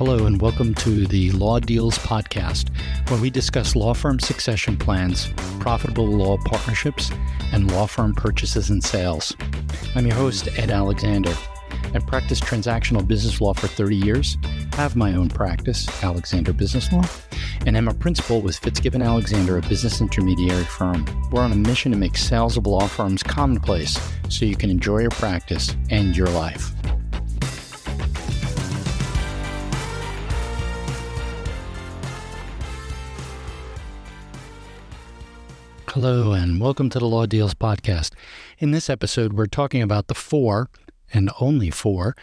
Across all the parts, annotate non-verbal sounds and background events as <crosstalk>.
Hello, and welcome to the Law Deals Podcast, where we discuss law firm succession plans, profitable law partnerships, and law firm purchases and sales. I'm your host, Ed Alexander. I've practiced transactional business law for 30 years, have my own practice, Alexander Business Law, and am a principal with Fitzgibbon Alexander, a business intermediary firm. We're on a mission to make sales of law firms commonplace so you can enjoy your practice and your life. Hello, and welcome to the Law Deals Podcast. In this episode, we're talking about the four, and only four,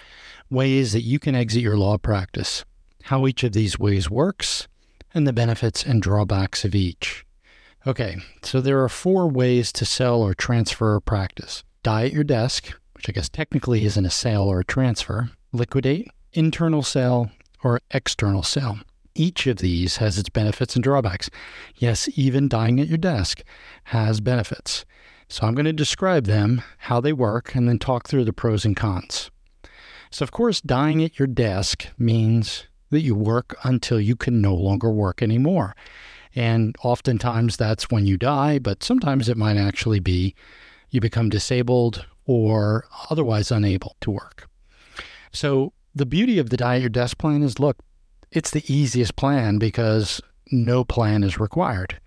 ways that you can exit your law practice, how each of these ways works, and the benefits and drawbacks of each. Okay, so there are four ways to sell or transfer a practice die at your desk, which I guess technically isn't a sale or a transfer, liquidate, internal sale, or external sale. Each of these has its benefits and drawbacks. Yes, even dying at your desk has benefits. So I'm going to describe them, how they work, and then talk through the pros and cons. So, of course, dying at your desk means that you work until you can no longer work anymore. And oftentimes that's when you die, but sometimes it might actually be you become disabled or otherwise unable to work. So, the beauty of the die at your desk plan is look, it's the easiest plan because no plan is required.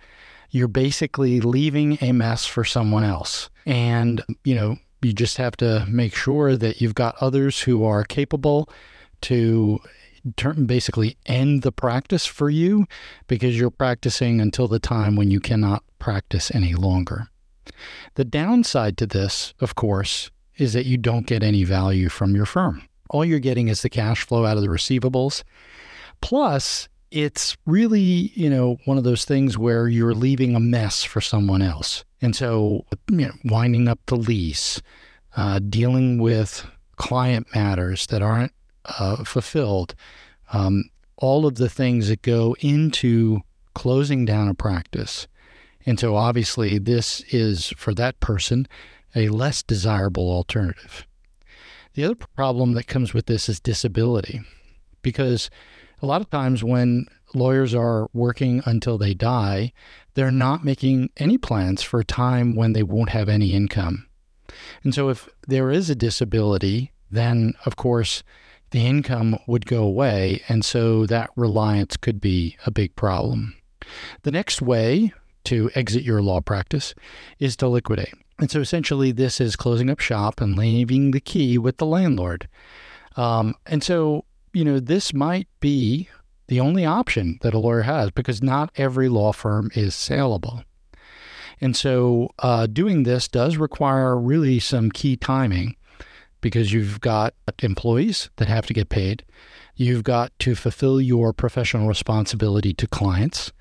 You're basically leaving a mess for someone else. And, you know, you just have to make sure that you've got others who are capable to turn, basically end the practice for you because you're practicing until the time when you cannot practice any longer. The downside to this, of course, is that you don't get any value from your firm. All you're getting is the cash flow out of the receivables Plus, it's really, you know, one of those things where you're leaving a mess for someone else. And so, you know, winding up the lease, uh, dealing with client matters that aren't uh, fulfilled, um, all of the things that go into closing down a practice. And so, obviously, this is for that person a less desirable alternative. The other problem that comes with this is disability, because a lot of times when lawyers are working until they die, they're not making any plans for a time when they won't have any income. And so if there is a disability, then of course the income would go away. And so that reliance could be a big problem. The next way to exit your law practice is to liquidate. And so essentially, this is closing up shop and leaving the key with the landlord. Um, and so you know, this might be the only option that a lawyer has because not every law firm is saleable. And so uh, doing this does require really some key timing because you've got employees that have to get paid. You've got to fulfill your professional responsibility to clients.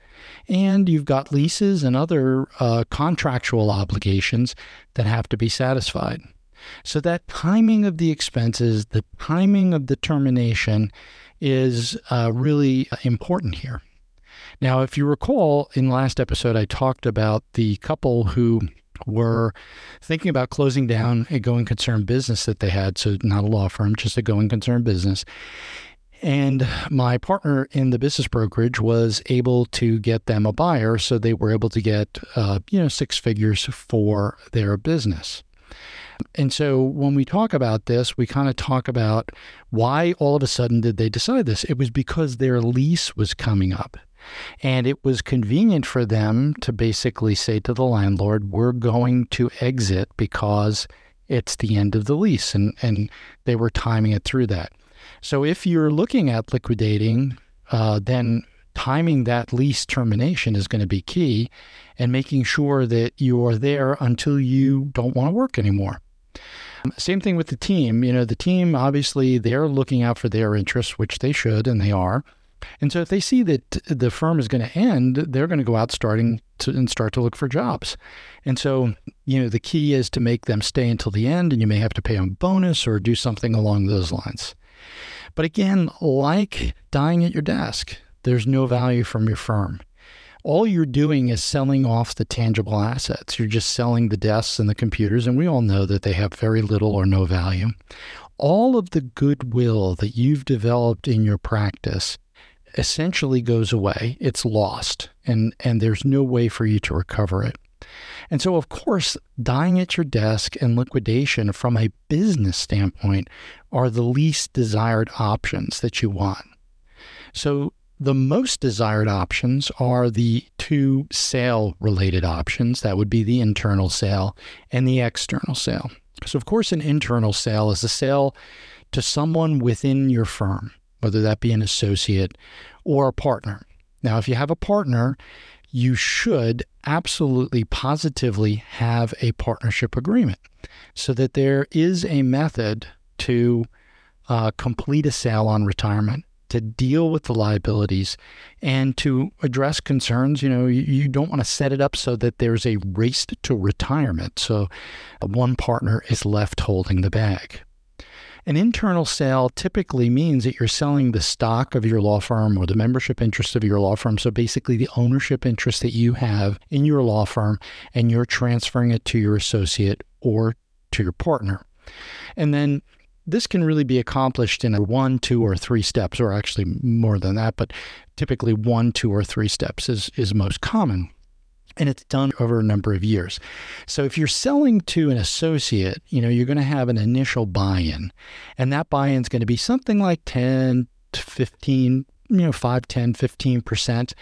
And you've got leases and other uh, contractual obligations that have to be satisfied. So that timing of the expenses, the timing of the termination is uh, really important here. Now, if you recall, in last episode, I talked about the couple who were thinking about closing down a going concern business that they had. So, not a law firm, just a going concern business. And my partner in the business brokerage was able to get them a buyer. So they were able to get, uh, you know, six figures for their business. And so when we talk about this, we kind of talk about why all of a sudden did they decide this? It was because their lease was coming up. And it was convenient for them to basically say to the landlord, we're going to exit because it's the end of the lease. And, and they were timing it through that. So if you're looking at liquidating, uh, then timing that lease termination is going to be key and making sure that you are there until you don't want to work anymore. Same thing with the team. You know, the team obviously they're looking out for their interests, which they should and they are. And so if they see that the firm is going to end, they're going to go out starting to and start to look for jobs. And so, you know, the key is to make them stay until the end and you may have to pay them a bonus or do something along those lines. But again, like dying at your desk, there's no value from your firm. All you're doing is selling off the tangible assets. You're just selling the desks and the computers, and we all know that they have very little or no value. All of the goodwill that you've developed in your practice essentially goes away. It's lost, and, and there's no way for you to recover it. And so, of course, dying at your desk and liquidation from a business standpoint are the least desired options that you want. So, the most desired options are the two sale related options. That would be the internal sale and the external sale. So, of course, an internal sale is a sale to someone within your firm, whether that be an associate or a partner. Now, if you have a partner, you should absolutely positively have a partnership agreement so that there is a method to uh, complete a sale on retirement to deal with the liabilities and to address concerns. You know, you, you don't want to set it up so that there's a race to retirement. So one partner is left holding the bag. An internal sale typically means that you're selling the stock of your law firm or the membership interest of your law firm. So basically, the ownership interest that you have in your law firm, and you're transferring it to your associate or to your partner. And then this can really be accomplished in a one, two, or three steps, or actually more than that, but typically one, two, or three steps is, is most common. And it's done over a number of years. So if you're selling to an associate, you know, you're going to have an initial buy-in. And that buy-in is going to be something like 10 to 15, you know, 5, 10, 15%.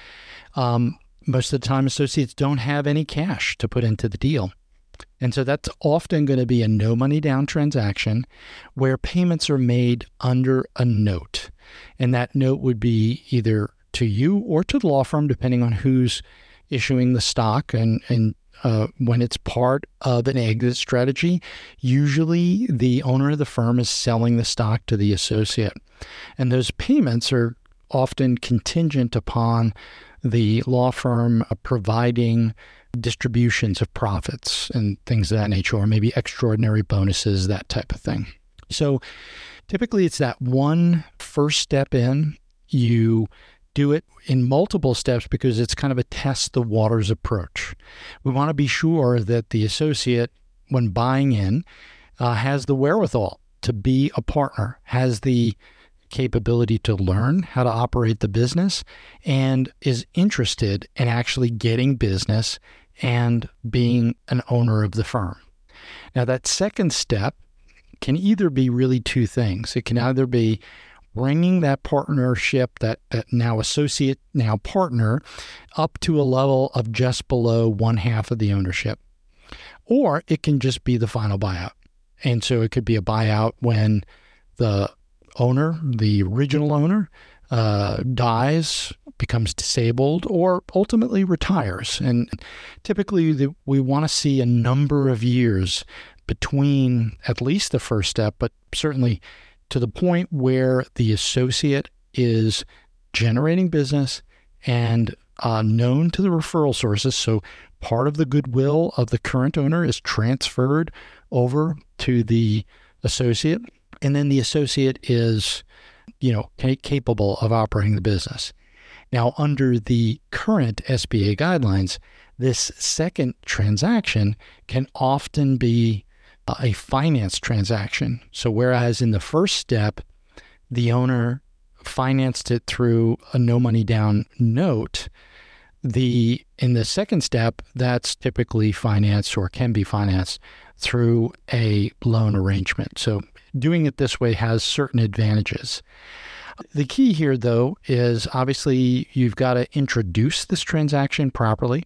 Um, most of the time, associates don't have any cash to put into the deal. And so that's often going to be a no money down transaction where payments are made under a note. And that note would be either to you or to the law firm, depending on who's issuing the stock. And, and uh, when it's part of an exit strategy, usually the owner of the firm is selling the stock to the associate. And those payments are often contingent upon the law firm providing distributions of profits and things of that nature, or maybe extraordinary bonuses, that type of thing. So typically it's that one first step in. You do it in multiple steps because it's kind of a test the waters approach. We want to be sure that the associate, when buying in, uh, has the wherewithal to be a partner, has the capability to learn how to operate the business, and is interested in actually getting business and being an owner of the firm. Now, that second step can either be really two things. It can either be bringing that partnership, that, that now associate, now partner, up to a level of just below one half of the ownership. Or it can just be the final buyout. And so it could be a buyout when the owner, the original owner, uh, dies, becomes disabled, or ultimately retires. And typically, the, we want to see a number of years between at least the first step, but certainly to the point where the associate is generating business and uh, known to the referral sources. So part of the goodwill of the current owner is transferred over to the associate. And then the associate is you know, capable of operating the business. Now, under the current SBA guidelines, this second transaction can often be uh, a finance transaction. So, whereas in the first step, the owner financed it through a no money down note, the in the second step, that's typically financed or can be financed through a loan arrangement. So doing it this way has certain advantages. The key here, though, is obviously you've got to introduce this transaction properly.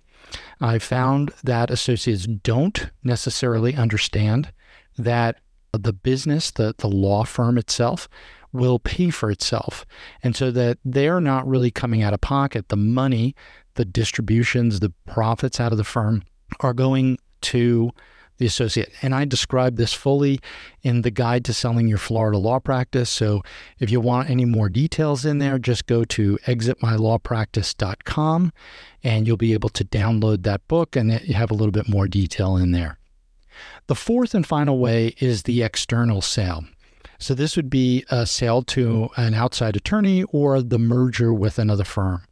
I found that associates don't necessarily understand that the business, the, the law firm itself, will pay for itself. And so that they're not really coming out of pocket. The money, the distributions, the profits out of the firm are going to the associate. And I describe this fully in the guide to selling your Florida law practice. So if you want any more details in there, just go to exitmylawpractice.com and you'll be able to download that book and you have a little bit more detail in there. The fourth and final way is the external sale. So this would be a sale to an outside attorney or the merger with another firm.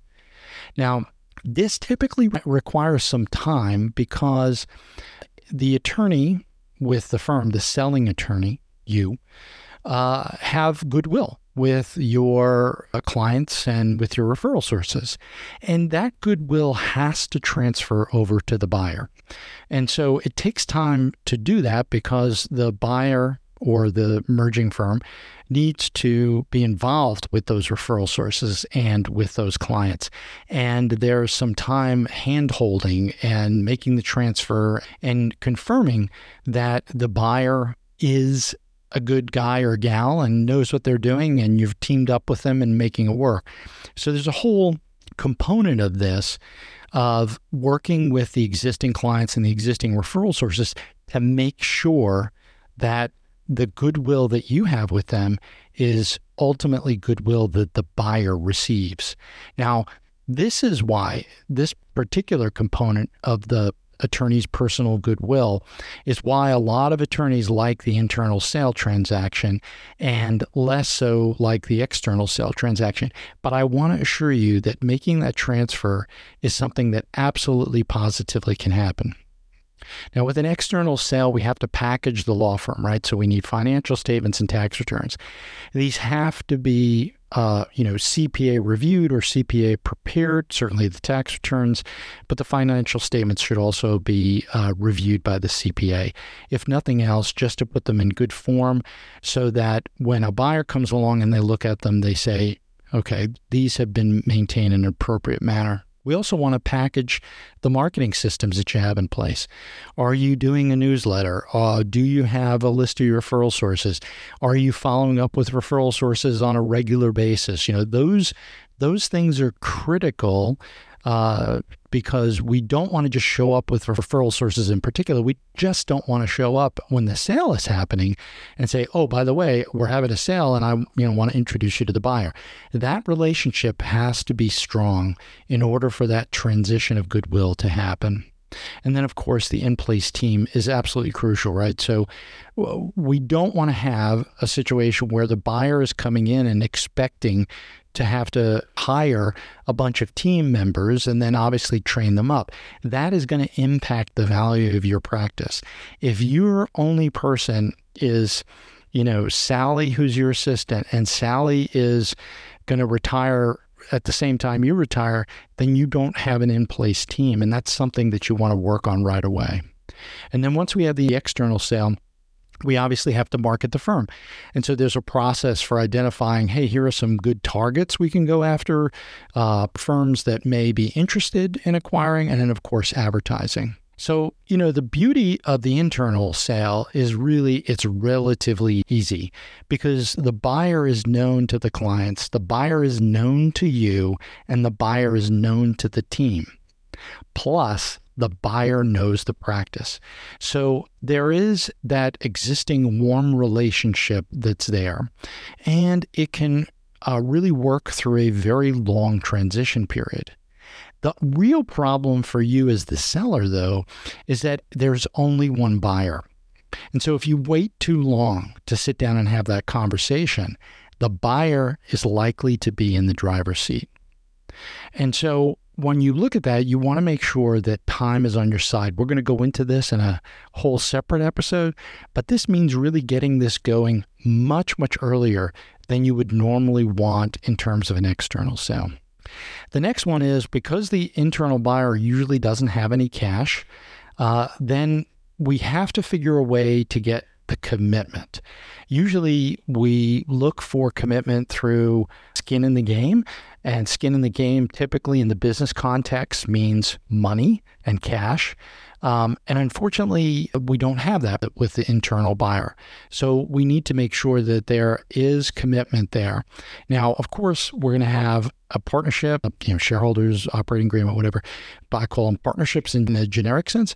Now, This typically requires some time because the attorney with the firm, the selling attorney, you, uh, have goodwill with your uh, clients and with your referral sources. And that goodwill has to transfer over to the buyer. And so it takes time to do that because the buyer or the merging firm needs to be involved with those referral sources and with those clients. And there's some time hand holding and making the transfer and confirming that the buyer is a good guy or gal and knows what they're doing and you've teamed up with them and making it work. So there's a whole component of this of working with the existing clients and the existing referral sources to make sure that the goodwill that you have with them is ultimately goodwill that the buyer receives. Now, this is why this particular component of the attorney's personal goodwill is why a lot of attorneys like the internal sale transaction and less so like the external sale transaction. But I want to assure you that making that transfer is something that absolutely positively can happen. Now, with an external sale, we have to package the law firm, right? So we need financial statements and tax returns. These have to be, uh, you know, CPA reviewed or CPA prepared. Certainly the tax returns, but the financial statements should also be uh, reviewed by the CPA. If nothing else, just to put them in good form, so that when a buyer comes along and they look at them, they say, okay, these have been maintained in an appropriate manner we also want to package the marketing systems that you have in place. Are you doing a newsletter? Uh, do you have a list of your referral sources? Are you following up with referral sources on a regular basis? You know, those those things are critical uh, because we don't want to just show up with referral sources in particular. We just don't want to show up when the sale is happening and say, "Oh, by the way, we're having a sale, and I you know want to introduce you to the buyer." That relationship has to be strong in order for that transition of goodwill to happen. And then, of course, the in place team is absolutely crucial, right? So, we don't want to have a situation where the buyer is coming in and expecting to have to hire a bunch of team members and then obviously train them up. That is going to impact the value of your practice. If your only person is, you know, Sally, who's your assistant, and Sally is going to retire at the same time you retire, then you don't have an in place team. And that's something that you want to work on right away. And then once we have the external sale, we obviously have to market the firm. And so there's a process for identifying hey, here are some good targets we can go after, uh, firms that may be interested in acquiring, and then, of course, advertising. So, you know, the beauty of the internal sale is really it's relatively easy because the buyer is known to the clients, the buyer is known to you, and the buyer is known to the team. Plus, the buyer knows the practice. So there is that existing warm relationship that's there, and it can uh, really work through a very long transition period. The real problem for you as the seller, though, is that there's only one buyer. And so if you wait too long to sit down and have that conversation, the buyer is likely to be in the driver's seat. And so when you look at that, you want to make sure that time is on your side. We're going to go into this in a whole separate episode, but this means really getting this going much, much earlier than you would normally want in terms of an external sale. The next one is because the internal buyer usually doesn't have any cash, uh, then we have to figure a way to get the commitment. Usually we look for commitment through skin in the game, and skin in the game typically in the business context means money and cash. Um, and unfortunately, we don't have that with the internal buyer. So we need to make sure that there is commitment there. Now, of course, we're going to have a partnership, you know, shareholders, operating agreement, whatever. But I call them partnerships in the generic sense.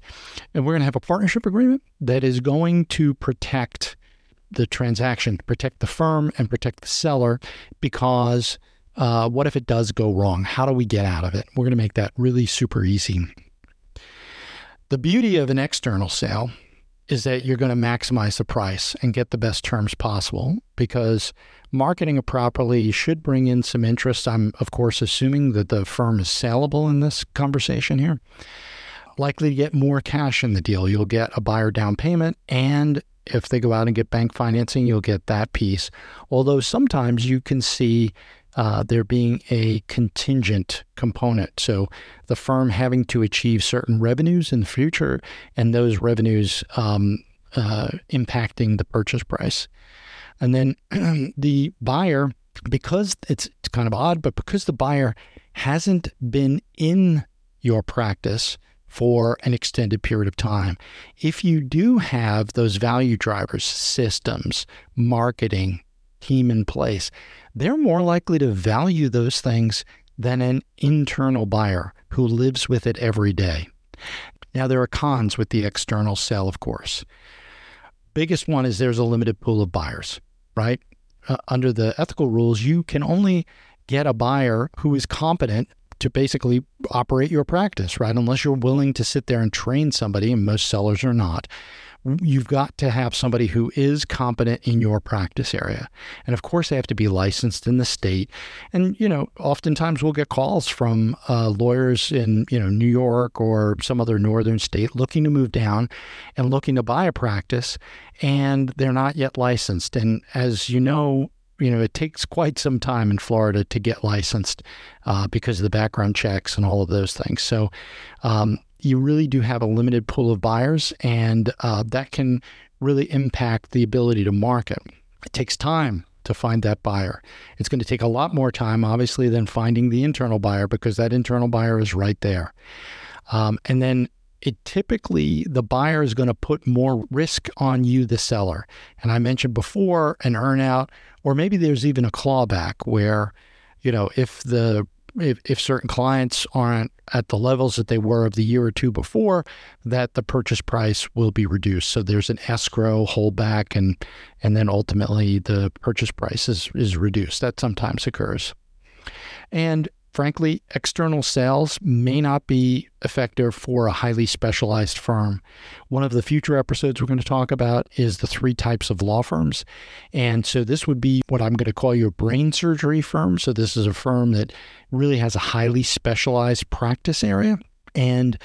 And we're going to have a partnership agreement that is going to protect the transaction, protect the firm and protect the seller because uh, what if it does go wrong? How do we get out of it? We're going to make that really super easy. The beauty of an external sale is that you're going to maximize the price and get the best terms possible because marketing it properly should bring in some interest. I'm, of course, assuming that the firm is saleable in this conversation here. Likely to get more cash in the deal. You'll get a buyer down payment, and if they go out and get bank financing, you'll get that piece. Although sometimes you can see uh, there being a contingent component. So the firm having to achieve certain revenues in the future, and those revenues um, uh, impacting the purchase price. And then <clears throat> the buyer, because it's, it's kind of odd, but because the buyer hasn't been in your practice for an extended period of time. If you do have those value drivers, systems, marketing, team in place, they're more likely to value those things than an internal buyer who lives with it every day. Now, there are cons with the external sale, of course. Biggest one is there's a limited pool of buyers, right? Uh, under the ethical rules, you can only get a buyer who is competent to basically operate your practice, right? Unless you're willing to sit there and train somebody, and most sellers are not you've got to have somebody who is competent in your practice area. And of course, they have to be licensed in the state. And, you know, oftentimes we'll get calls from uh, lawyers in, you know, New York or some other northern state looking to move down and looking to buy a practice, and they're not yet licensed. And as you know, you know, it takes quite some time in Florida to get licensed uh, because of the background checks and all of those things. So, um, you really do have a limited pool of buyers, and uh, that can really impact the ability to market. It takes time to find that buyer. It's going to take a lot more time, obviously, than finding the internal buyer because that internal buyer is right there. Um, and then it typically the buyer is going to put more risk on you, the seller. And I mentioned before an earnout, or maybe there's even a clawback where, you know, if the if, if certain clients aren't at the levels that they were of the year or two before, that the purchase price will be reduced. So there's an escrow holdback, and and then ultimately the purchase price is, is reduced. That sometimes occurs. And Frankly, external sales may not be effective for a highly specialized firm. One of the future episodes we're going to talk about is the three types of law firms. And so this would be what I'm going to call your brain surgery firm. So this is a firm that really has a highly specialized practice area. And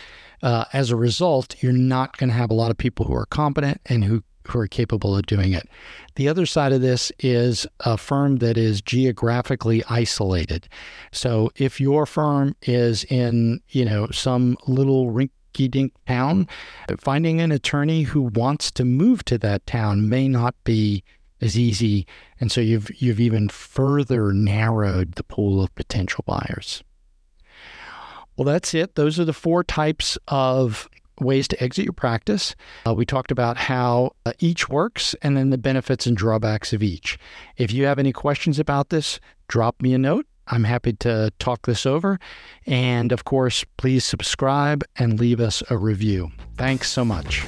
uh, as a result, you're not going to have a lot of people who are competent and who who are capable of doing it. The other side of this is a firm that is geographically isolated. So if your firm is in, you know, some little rinky dink town, finding an attorney who wants to move to that town may not be as easy. And so you've you've even further narrowed the pool of potential buyers. Well, that's it. Those are the four types of ways to exit your practice. Uh, we talked about how uh, each works and then the benefits and drawbacks of each. If you have any questions about this, drop me a note. I'm happy to talk this over. And of course, please subscribe and leave us a review. Thanks so much.